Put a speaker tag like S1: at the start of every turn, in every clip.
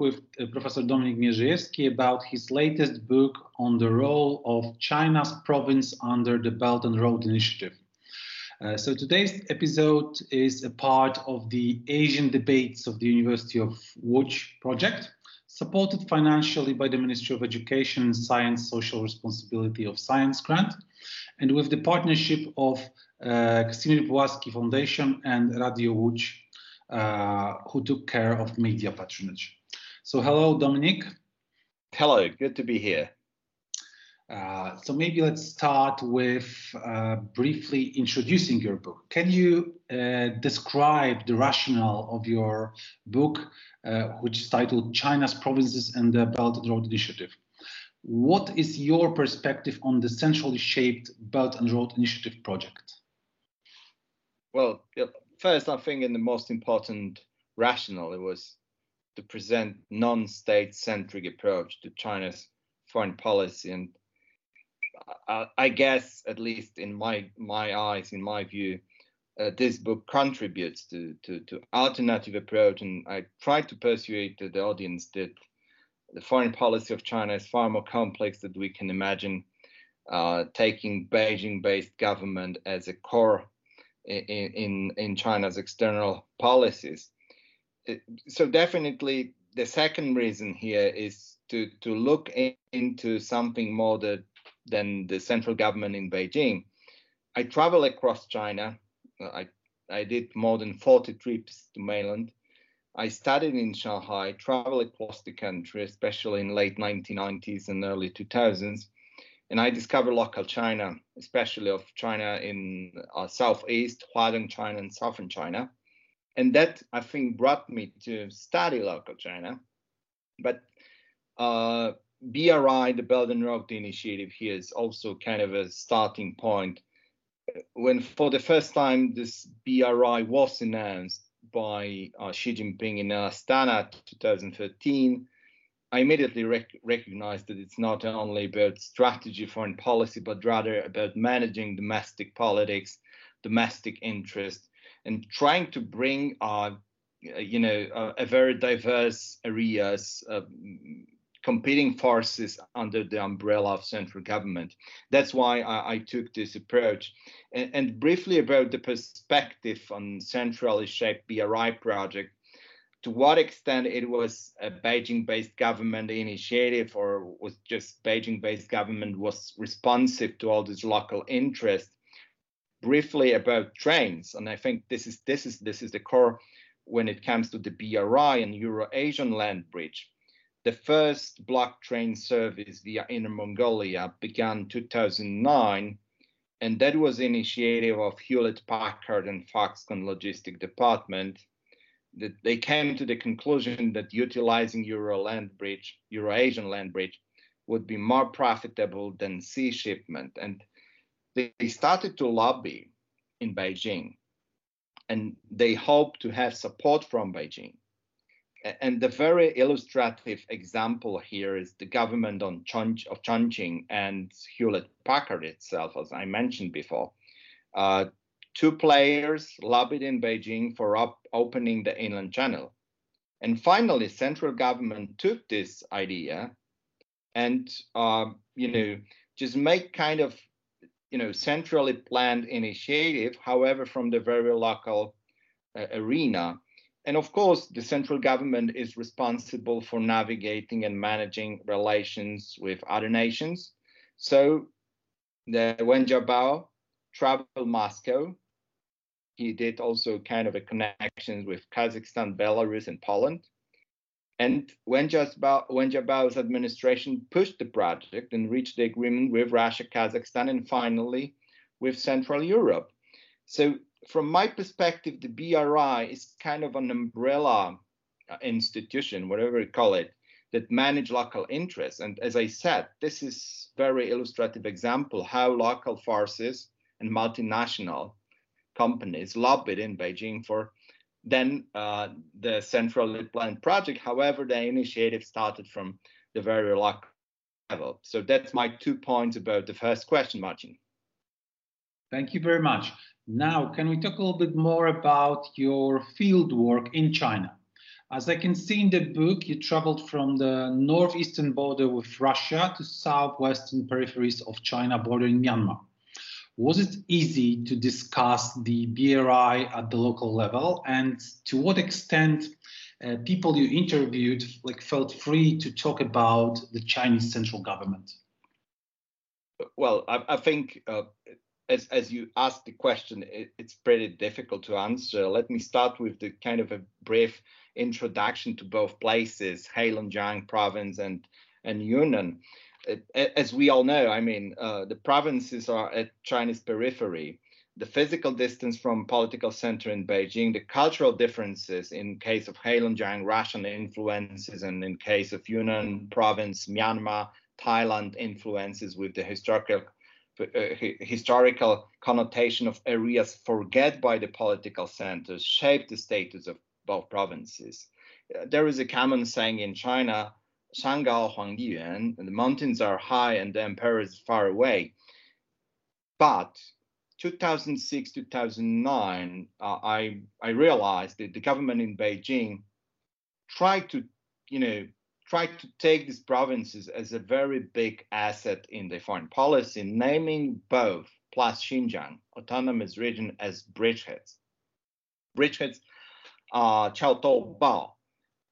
S1: with uh, Professor Dominik Mierzejewski about his latest book on the role of China's province under the Belt and Road Initiative. Uh, so today's episode is a part of the Asian debates of the University of Łódź project, supported financially by the Ministry of Education, and Science, Social Responsibility of Science grant, and with the partnership of uh, Kazimierz Foundation and Radio Łódź uh, who took care of media patronage. So hello, Dominik.
S2: Hello, good to be here.
S1: Uh, so maybe let's start with uh, briefly introducing your book. Can you uh, describe the rationale of your book, uh, which is titled China's Provinces and the Belt and Road Initiative? What is your perspective on the centrally shaped Belt and Road Initiative project?
S2: Well, first, I think in the most important rationale it was to present non-state centric approach to China's foreign policy, and I, I guess, at least in my my eyes, in my view, uh, this book contributes to, to to alternative approach, and I tried to persuade the audience that the foreign policy of China is far more complex than we can imagine. Uh, taking Beijing-based government as a core in, in, in China's external policies. So definitely the second reason here is to, to look in, into something more the, than the central government in Beijing. I travel across China. I, I did more than 40 trips to mainland. I studied in Shanghai, traveled across the country, especially in late 1990s and early 2000s and I discovered local China, especially of China in uh, southeast, Huadong China, and southern China, and that I think brought me to study local China. But uh, BRI, the Belt and Road Initiative, here is also kind of a starting point. When for the first time this BRI was announced by uh, Xi Jinping in Astana 2013 I immediately rec- recognized that it's not only about strategy, foreign policy, but rather about managing domestic politics, domestic interest, and trying to bring, uh, you know, uh, a very diverse areas, uh, competing forces under the umbrella of central government. That's why I, I took this approach. And, and briefly about the perspective on centrally shaped BRI project to what extent it was a Beijing-based government initiative or was just Beijing-based government was responsive to all these local interest. Briefly about trains, and I think this is this is this is the core when it comes to the BRI and Euro-Asian land bridge. The first block train service via Inner Mongolia began 2009, and that was initiative of Hewlett Packard and Foxconn Logistic Department that they came to the conclusion that utilizing Euro land bridge, Euro-Asian land bridge, would be more profitable than sea shipment. And they, started to lobby in Beijing, and they hope to have support from Beijing. And the very illustrative example here is the government of Chongqing and Hewlett Packard itself, as I mentioned before. Uh, Two players lobbied in Beijing for up opening the inland channel. And finally, central government took this idea and, uh, you know, just make kind of, you know, centrally planned initiative, however, from the very local uh, arena. And of course, the central government is responsible for navigating and managing relations with other nations. So the Wen Jiabao traveled Moscow he did also kind of a connection with Kazakhstan, Belarus, and Poland. And Wen Jiabao's administration pushed the project and reached the agreement with Russia, Kazakhstan, and finally with Central Europe. So from my perspective, the BRI is kind of an umbrella uh, institution, whatever you call it, that manage local interests. And as I said, this is very illustrative example how local forces and multinational companies lobbied in Beijing for then uh, the centrally planned project. However, the initiative started from the very local level. So that's my two points about the first question, Marcin.
S1: Thank you very much. Now, can we talk a little bit more about your field work in China? As I can see in the book, you traveled from the northeastern border with Russia to southwestern peripheries of China bordering Myanmar. Was it easy to discuss the BRI at the local level, and to what extent uh, people you interviewed like felt free to talk about the Chinese central government?
S2: Well, I, I think uh, as, as you asked the question, it, it's pretty difficult to answer. Let me start with the kind of a brief introduction to both places, Heilongjiang province and, and Yunnan. As we all know, I mean, uh, the provinces are at China's periphery. The physical distance from political center in Beijing, the cultural differences in case of Heilongjiang, Russian influences, and in case of Yunnan province, Myanmar, Thailand influences with the historical uh, historical connotation of areas forget by the political centers shape the status of both provinces. Uh, there is a common saying in China, Shangao Huangyuan, the mountains are high and the emperor is far away. But 2006, 2009, uh, I, I realized that the government in Beijing tried to, you know, tried to take these provinces as a very big asset in their foreign policy, naming both plus Xinjiang autonomous region as bridgeheads. Bridgeheads, uh, Chao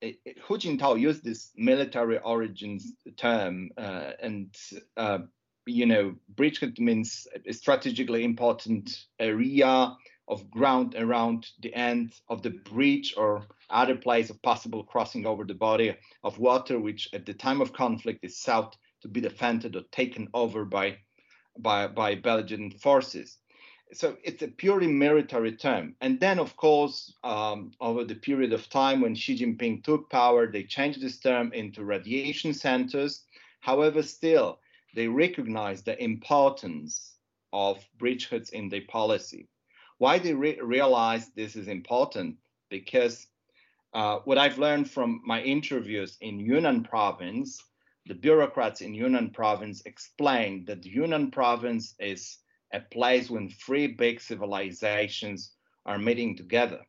S2: Dou Bao. Hu Jintao used this military origins term, uh, and uh, you know, bridgehead means a strategically important area of ground around the end of the bridge or other place of possible crossing over the body of water, which at the time of conflict is sought to be defended or taken over by, by, by belligerent forces. So it's a purely military term. And then, of course, um, over the period of time when Xi Jinping took power, they changed this term into radiation centers. However, still, they recognize the importance of bridgeheads in their policy. Why they re- realize this is important? Because uh, what I've learned from my interviews in Yunnan province, the bureaucrats in Yunnan province explained that Yunnan province is a place when three big civilizations are meeting together.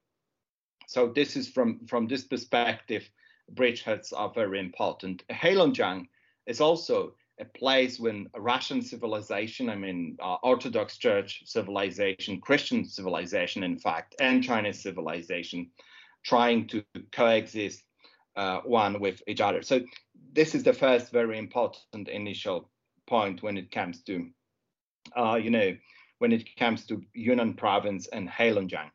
S2: So this is from, from this perspective, bridgeheads are very important. Heilongjiang is also a place when Russian civilization, I mean, uh, Orthodox Church civilization, Christian civilization, in fact, and Chinese civilization trying to coexist uh, one with each other. So this is the first very important initial point when it comes to, uh, you know, when it comes to Yunnan province and Heilongjiang.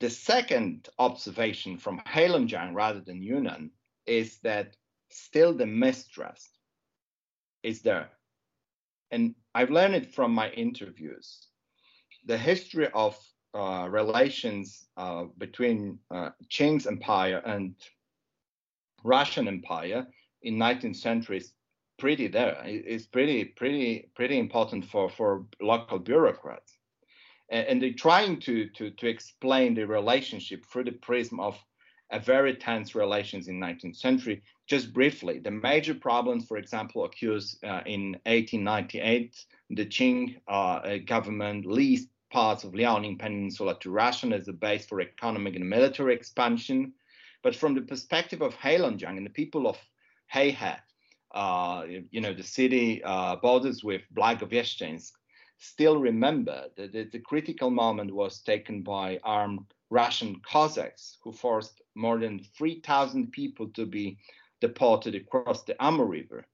S2: The second observation from Heilongjiang rather than Yunnan is that still the mistrust is there. And I've learned it from my interviews. The history of uh, relations uh, between uh, Qing's empire and Russian empire in 19th century is pretty there. It's pretty, pretty, pretty important for, for local bureaucrats. And, and they're trying to, to, to explain the relationship through the prism of a very tense relations in 19th century. Just briefly, the major problems, for example, occurs uh, in 1898. The Qing uh, government leased parts of Liaoning Peninsula to Russia as a base for economic and military expansion. But from the perspective of Heilongjiang and the people of Heihe, uh, you know, the city uh, borders with Blagoveshchensk, still remember that the, the critical moment was taken by armed Russian Cossacks who forced more than 3,000 people to be deported across the Amur River.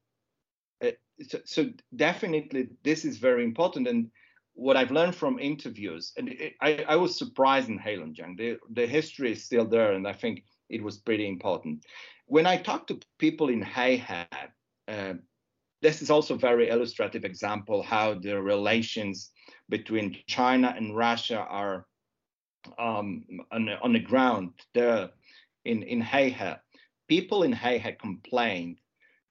S2: Uh, so, so, definitely this is very important. And what I've learned from interviews, and it, I, I, was surprised in Heilongjiang, the, the history is still there, and I think it was pretty important. When I talk to people in Heihe, uh, this is also a very illustrative example how the relations between China and Russia are um, on, on the ground there in, in Heihe, people in Heihe complained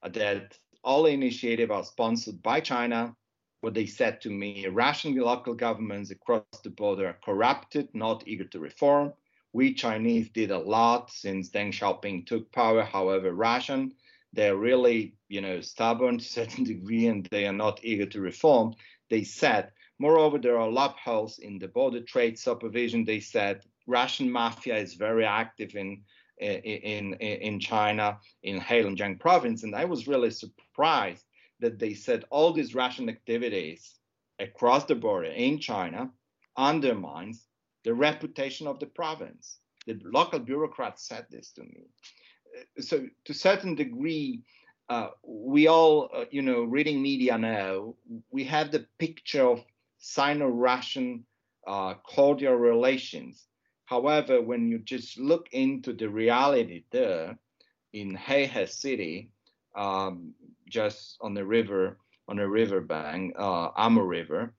S2: that all initiatives are sponsored by China. What they said to me, Russian local governments across the border are corrupted, not eager to reform. We Chinese did a lot since Deng Xiaoping took power. However, Russian, they're really, you know, stubborn to a certain degree and they are not eager to reform. They said Moreover, there are loopholes in the border trade supervision. They said Russian mafia is very active in in, in, in China, in Heilongjiang province. And I was really surprised that they said all these Russian activities across the border in China undermines the reputation of the province. The local bureaucrats said this to me. So to a certain degree, uh, we all, uh, you know, reading media now, we have the picture of Sino-Russian uh, cordial relations. However, when you just look into the reality there in Heihe City, um, just on the river, on a riverbank, uh, Amur River,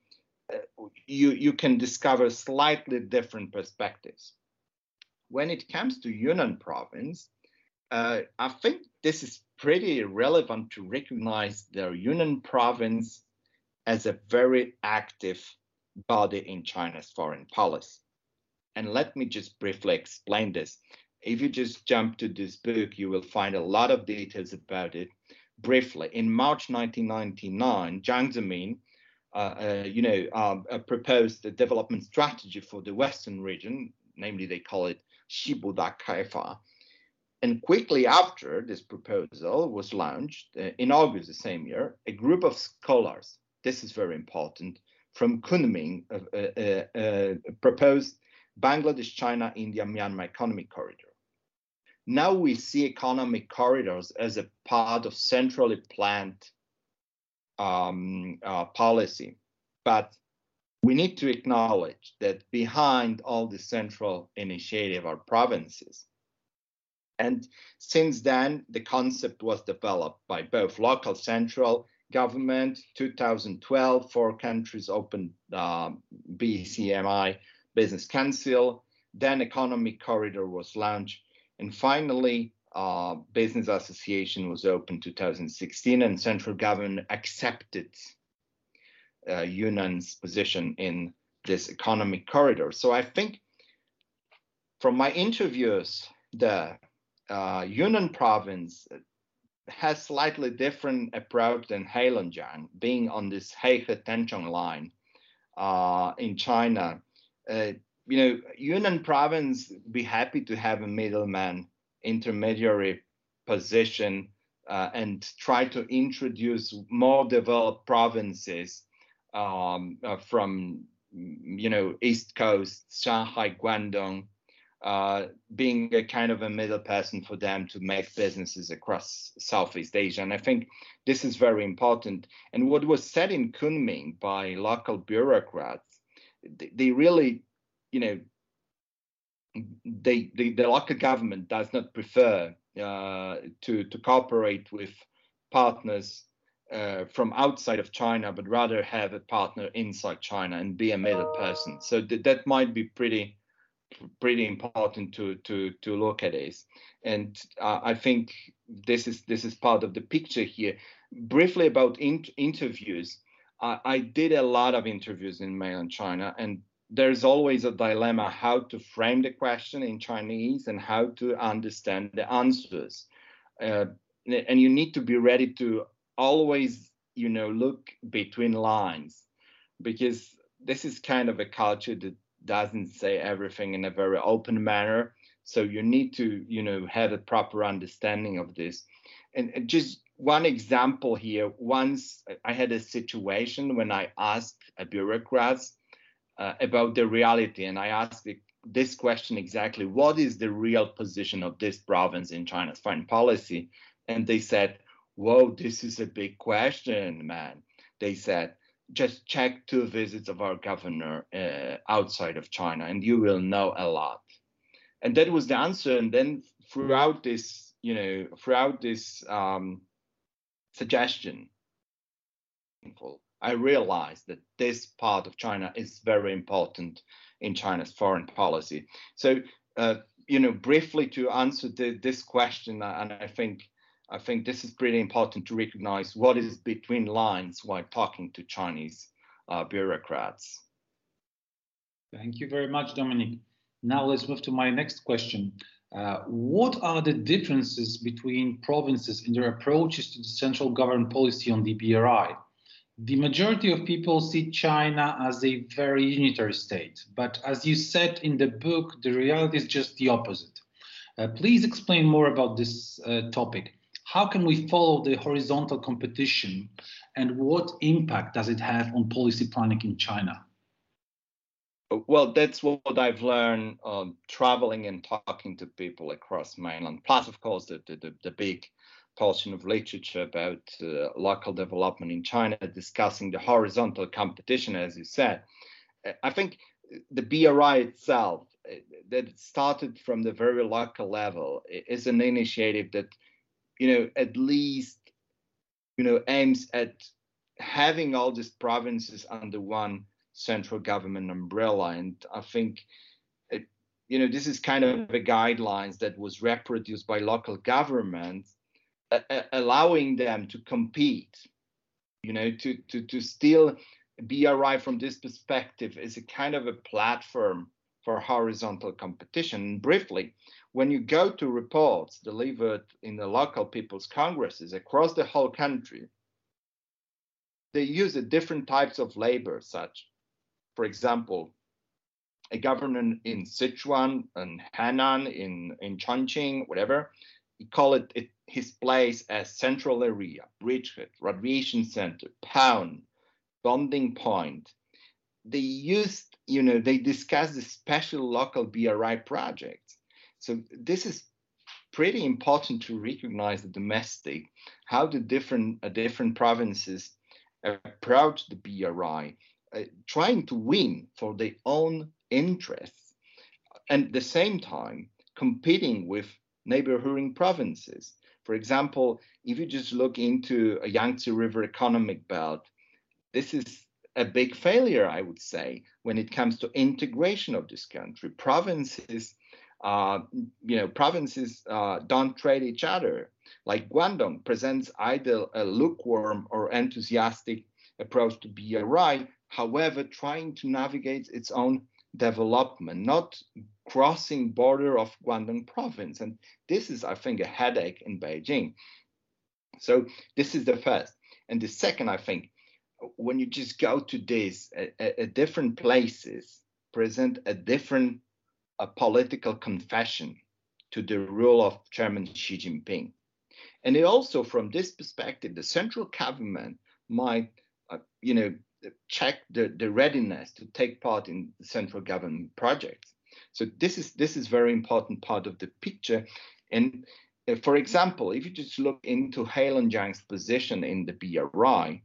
S2: uh, you, you can discover slightly different perspectives. When it comes to Yunnan province, uh, I think this is pretty relevant to recognize the Yunnan province as a very active body in China's foreign policy. And let me just briefly explain this. If you just jump to this book, you will find a lot of details about it. Briefly, in March 1999, Jiang Zemin, uh, uh, you know, um, uh, proposed a development strategy for the Western region, namely they call it Xibuda Kaifa, and quickly after this proposal was launched uh, in August the same year, a group of scholars, this is very important, from Kunming uh, uh, uh proposed Bangladesh, China, India, Myanmar economic corridor. Now we see economic corridors as a part of centrally planned um, uh, policy, but we need to acknowledge that behind all the central initiative are provinces and since then, the concept was developed by both local central government, 2012, four countries opened uh, BCMI Business Council, then Economic Corridor was launched, and finally, uh, Business Association was opened 2016, and central government accepted uh, Yunnan's position in this economic corridor. So I think from my interviews there, uh, Yunnan province has slightly different approach than Heilongjiang, being on this Heihe Tengchong line uh, in China. Uh, you know, Yunnan province be happy to have a middleman intermediary position uh, and try to introduce more developed provinces um, uh, from, you know, East Coast, Shanghai, Guangdong, uh, being a kind of a middle person for them to make businesses across Southeast Asia. And I think this is very important. And what was said in Kunming by local bureaucrats, they, really, you know, they, they, the local government does not prefer uh, to, to cooperate with partners uh, from outside of China, but rather have a partner inside China and be a middle person. So th- that might be pretty pretty important to to to look at this. And uh, i think this is this is part of the picture here. Briefly about in interviews I, I did a lot of interviews in mainland china and there's always a dilemma how to frame the question in chinese and how to understand the answers. Uh, and you need to be ready to always you know look between lines because this is kind of a culture that doesn't say everything in a very open manner. So you need to, you know, have a proper understanding of this. And, just one example here. Once I had a situation when I asked a bureaucrat uh, about the reality, and I asked the, this question exactly: What is the real position of this province in China's foreign policy? And they said, "Whoa, this is a big question, man." They said, just check two visits of our governor uh, outside of China, and you will know a lot. And that was the answer. And then throughout this, you know, throughout this um, suggestion, I realized that this part of China is very important in China's foreign policy. So, uh, you know, briefly to answer the, this question, and I think I think this is pretty important to recognize what is between lines while talking to Chinese uh, bureaucrats.
S1: Thank you very much, Dominik. Now let's move to my next question. Uh, what are the differences between provinces in their approaches to the central government policy on the BRI? The majority of people see China as a very unitary state, but as you said in the book, the reality is just the opposite. Uh, please explain more about this uh, topic. How can we follow the horizontal competition and what impact does it have on policy planning in China?
S2: Well, that's what I've learned um, traveling and talking to people across mainland. Plus, of course, the, the, the big portion of literature about uh, local development in China discussing the horizontal competition, as you said. I think the BRI itself, uh, that started from the very local level, is an initiative that, you know, at least, you know, aims at having all these provinces under one central government umbrella. And I think, it, you know, this is kind of the guidelines that was reproduced by local governments, uh, allowing them to compete, you know, to, to, to still BRI from this perspective is a kind of a platform for horizontal competition. briefly, when you go to reports delivered in the local people's congresses across the whole country, they use different types of labor, such, for example, a governor in Sichuan and Henan, in, in Chongqing, whatever, he call it, it his place as central area, bridgehead, radiation center, pound, bonding point. They used, you know, they discussed the special local BRI projects. So this is pretty important to recognize the domestic, how the different uh, different provinces approach the BRI, uh, trying to win for their own interests, and at the same time competing with neighboring provinces. For example, if you just look into a Yangtze River economic belt, this is a big failure, I would say, when it comes to integration of this country. Provinces, uh, you know, provinces uh, don't trade each other. Like Guangdong presents either a lukewarm or enthusiastic approach to BRI, however, trying to navigate its own development, not crossing border of Guangdong province. And this is, I think, a headache in Beijing. So this is the first. And the second, I think, when you just go to this, a, different places present a different a political confession to the rule of Chairman Xi Jinping. And it also, from this perspective, the central government might, uh, you know, check the, the readiness to take part in central government projects. So this is this is very important part of the picture. And uh, for example, if you just look into Heilong Jiang's position in the BRI,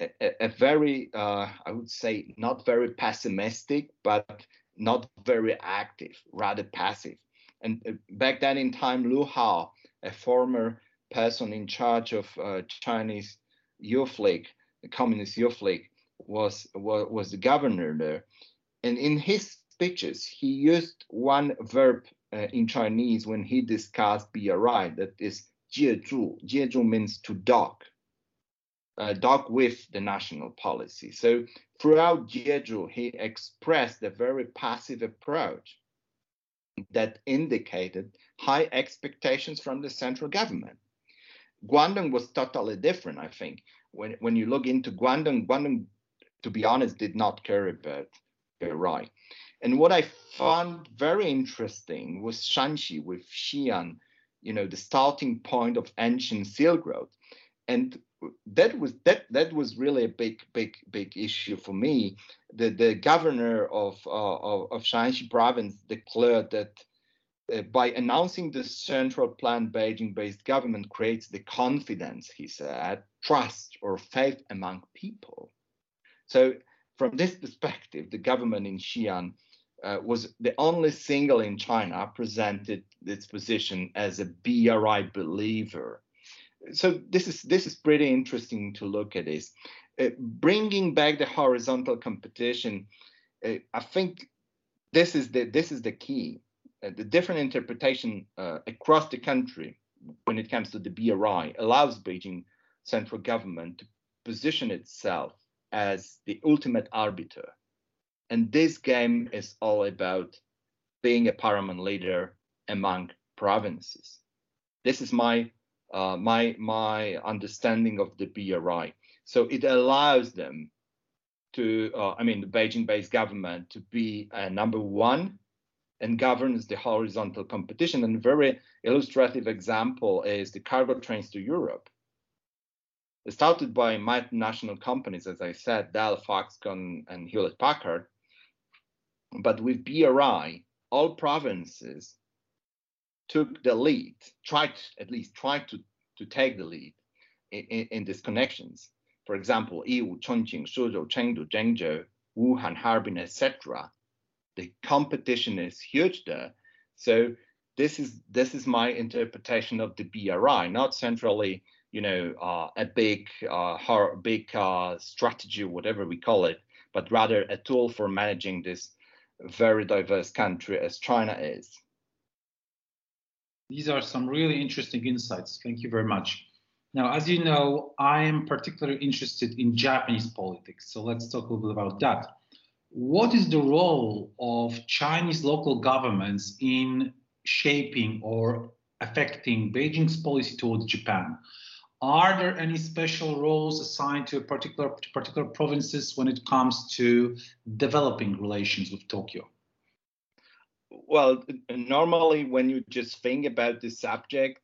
S2: a, a very, uh, I would say, not very pessimistic, but not very active, rather passive. And uh, back then in time, Lu Hao, a former person in charge of uh, Chinese Youth League, the Communist Youth League, was, was, was the governor there. And in his speeches, he used one verb uh, in Chinese when he discussed BRI, that is jie zhu. Jie zhu means to dock uh, dog with the national policy. So throughout jie zhu, he expressed a very passive approach that indicated high expectations from the central government. Guangdong was totally different, I think. When, when you look into Guangdong, Guangdong, to be honest, did not care about right. And what I found very interesting was Shaanxi with Xi'an, you know, the starting point of ancient Silk Road. And that was that that was really a big big big issue for me. The the governor of uh, of, of Shaanxi province declared that uh, by announcing the central plan, Beijing-based government creates the confidence, he said, trust or faith among people. So from this perspective, the government in Xi'an uh, was the only single in China presented its position as a BRI believer so this is this is pretty interesting to look at this. Uh, bringing back the horizontal competition, uh, I think this is the this is the key. Uh, the different interpretation uh, across the country when it comes to the BRI allows Beijing central government to position itself as the ultimate arbiter. And this game is all about being a paramount leader among provinces. This is my uh, my my understanding of the BRI. So it allows them to, uh, I mean, the Beijing-based government to be uh, number one and governs the horizontal competition. And a very illustrative example is the cargo trains to Europe. Started by multinational companies, as I said, Dell, Foxconn, and Hewlett Packard. But with BRI, all provinces took the lead, tried at least tried to, to take the lead in, in, in these connections. For example, Yiwu, Chongqing, Suzhou, Chengdu, Zhengzhou, Wuhan, Harbin, etc. The competition is huge there. So this is this is my interpretation of the BRI, not centrally, you know, uh, a big uh, big uh, strategy, whatever we call it, but rather a tool for managing this very diverse country as China is.
S1: These are some really interesting insights. Thank you very much. Now, as you know, I am particularly interested in Japanese politics. So let's talk a little bit about that. What is the role of Chinese local governments in shaping or affecting Beijing's policy towards Japan? Are there any special roles assigned to particular to particular provinces when it comes to developing relations with Tokyo?
S2: Well, normally when you just think about this subject,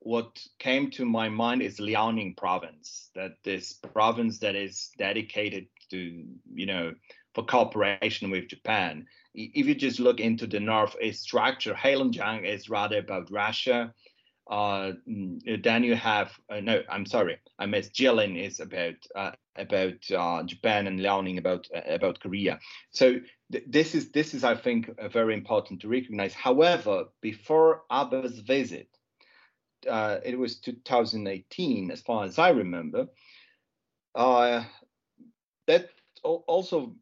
S2: what came to my mind is Liaoning province, that this province that is dedicated to, you know, for cooperation with Japan. If you just look into the northeast structure, Heilongjiang is rather about Russia. Uh, mm, then you have uh, no, I'm sorry, I missed. Jilin is about uh, about uh, Japan and Liaoning about uh, about Korea. So th- this is this is I think very important to recognize. However, before Abe's visit, uh, it was 2018, as far as I remember. Uh, that also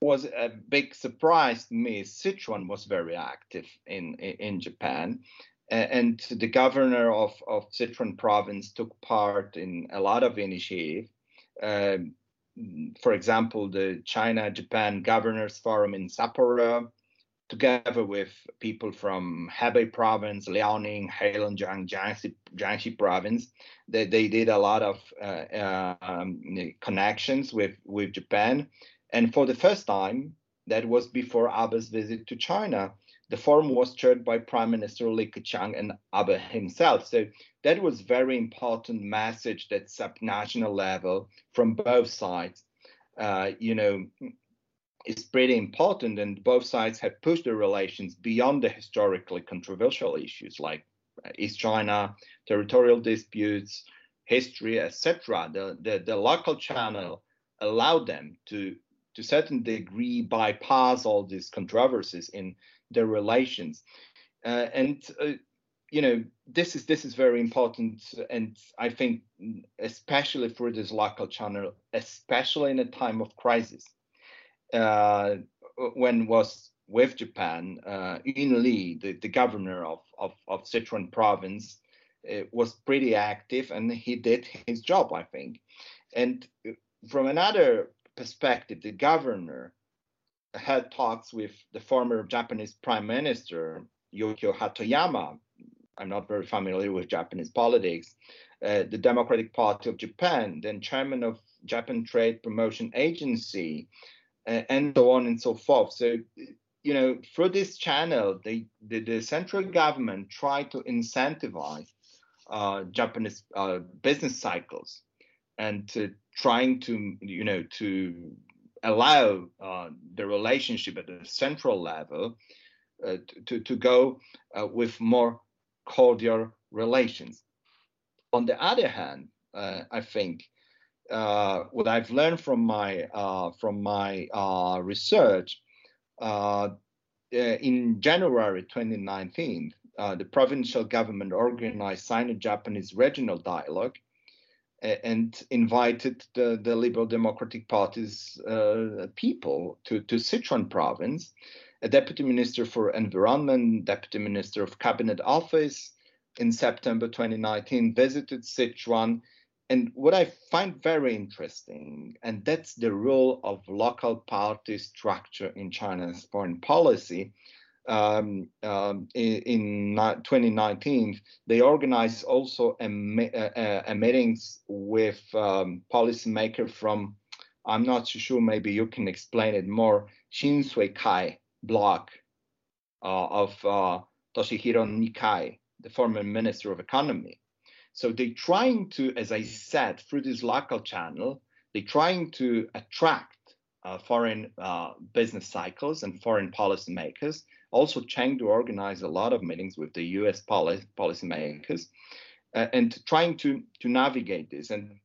S2: was a big surprise to me. Sichuan was very active in in, in Japan, and the governor of, of Sichuan province took part in a lot of initiative. Uh, for example, the China-Japan Governors Forum in Sapporo, together with people from Hebei province, Liaoning, Heilongjiang, Jiangxi, Jiangxi province. They, they did a lot of uh, um, connections with, with Japan. And for the first time, that was before Abe's visit to China, the forum was chaired by Prime Minister Li Keqiang and Abe himself. So that was very important message that subnational level from both sides, uh, you know, is pretty important, and both sides have pushed the relations beyond the historically controversial issues like East China, territorial disputes, history, etc. The, the, the local channel allowed them to, to certain degree, bypass all these controversies in their relations. Uh, and uh, you know this is this is very important and i think especially for this local channel especially in a time of crisis uh, when was with Japan, uh, Yin Li, the, the governor of, of, of Sichuan province, uh, was pretty active and he did his job, I think. And from another perspective, the governor had talks with the former Japanese prime minister, Yukio Hatoyama. I'm not very familiar with Japanese politics. Uh, the Democratic Party of Japan, then chairman of Japan Trade Promotion Agency, and so on and so forth. So, you know, through this channel, the, the central government tried to incentivize uh, Japanese uh, business cycles and to trying to, you know, to allow uh, the relationship at the central level uh, to, to go uh, with more cordial relations. On the other hand, uh, I think uh, what I've learned from my uh, from my research in January 2019, uh, the provincial government organized Sino-Japanese regional dialogue and invited the, the Liberal Democratic Party's uh, people to, to Sichuan province. A deputy minister for environment, deputy minister of cabinet office in September 2019 visited Sichuan and what I find very interesting, and that's the role of local party structure in China's foreign policy. Um, um, in, in, 2019, they organized also a, a, a meetings with um, policymaker from, I'm not sure, maybe you can explain it more, Shisuikai bloc uh, of uh, Toshihiro Nikai, the former Minister of Economy. So they're trying to, as I said, through this local channel, they're trying to attract uh, foreign uh, business cycles and foreign policymakers. Also, Chengdu organized a lot of meetings with the U.S. Policy policymakers uh, and trying to to navigate this. And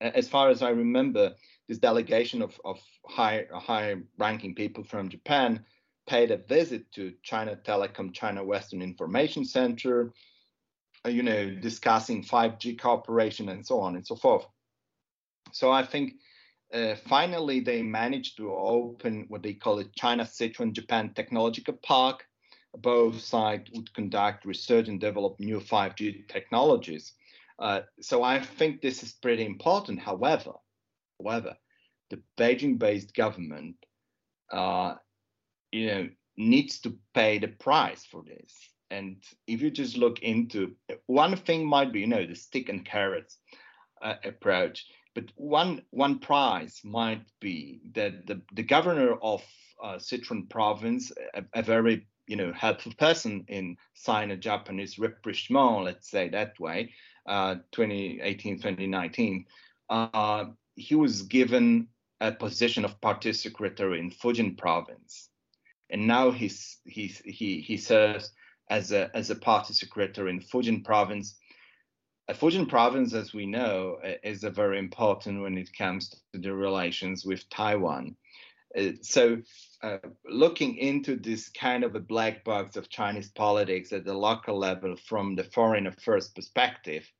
S2: as far as I remember, this delegation of, of high high ranking people from Japan paid a visit to China Telecom China Western Information Center, uh, you know, discussing 5G cooperation and so on and so forth. So I think uh, finally they managed to open what they call it China Sichuan Japan Technological Park. Both sides would conduct research and develop new 5G technologies. Uh, so I think this is pretty important. However, however, the Beijing-based government, uh, you know, needs to pay the price for this. And if you just look into one thing, might be you know the stick and carrots uh, approach. But one one prize might be that the, the governor of uh, Sichuan province, a, a, very you know helpful person in Sino-Japanese rapprochement, let's say that way, uh, 2018, 2019, uh, he was given a position of party secretary in Fujian province, and now he's, he's he he serves as a as a party secretary in Fujian province Fujian province, as we know, is very important when it comes to the relations with Taiwan. Uh, so, uh, looking into this kind of a black box of Chinese politics at the local level from the foreign affairs perspective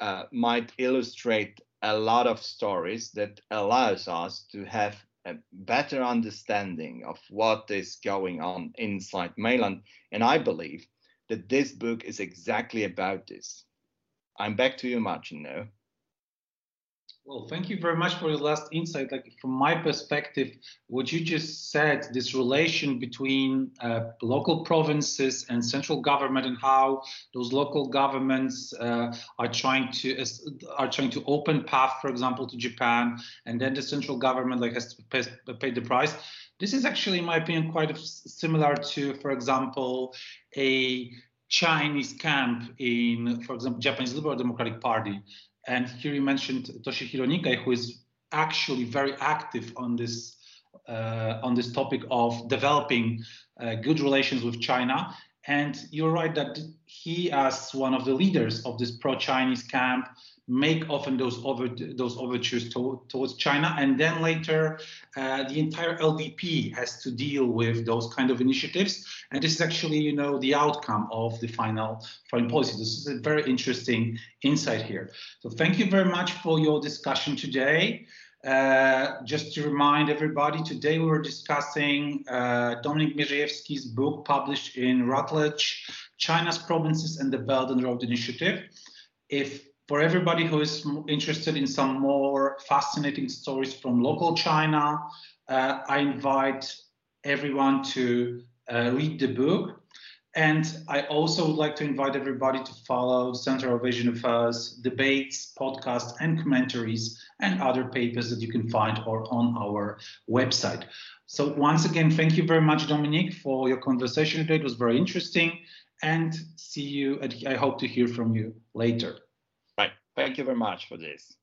S2: uh, might illustrate a lot of stories that allows us to have a better understanding of what is going on inside mainland. And I believe that this book is exactly about this. I'm back to you, Marcin, now.
S1: Well, thank you very much for your last insight. Like from my perspective, what you just said, this relation between uh, local provinces and central government, and how those local governments uh, are trying to uh, are trying to open path, for example, to Japan, and then the central government like has to pay, pay the price. This is actually, in my opinion, quite similar to, for example, a Chinese camp in, for example, Japanese Liberal Democratic Party. And here you mentioned Toshihiro Nikai, who is actually very active on this uh, on this topic of developing uh, good relations with China. And you're right that he, as one of the leaders of this pro-Chinese camp, make often those over those overtures to, towards China, and then later uh, the entire LDP has to deal with those kind of initiatives. And this is actually, you know, the outcome of the final foreign policy. This is a very interesting insight here. So thank you very much for your discussion today. Uh, just to remind everybody, today we were discussing uh, Dominik Mierzejewski's book published in Routledge, China's Provinces and the Belt and Road Initiative. If for everybody who is interested in some more fascinating stories from local China, uh, I invite everyone to uh, read the book. And I also would like to invite everybody to follow Center of Asian Affairs debates, podcasts, and commentaries, and other papers that you can find or on our website. So once again, thank you very much, Dominik, for your conversation today. It was very interesting. And see you. I hope to hear from you later.
S2: Thank you very much for this.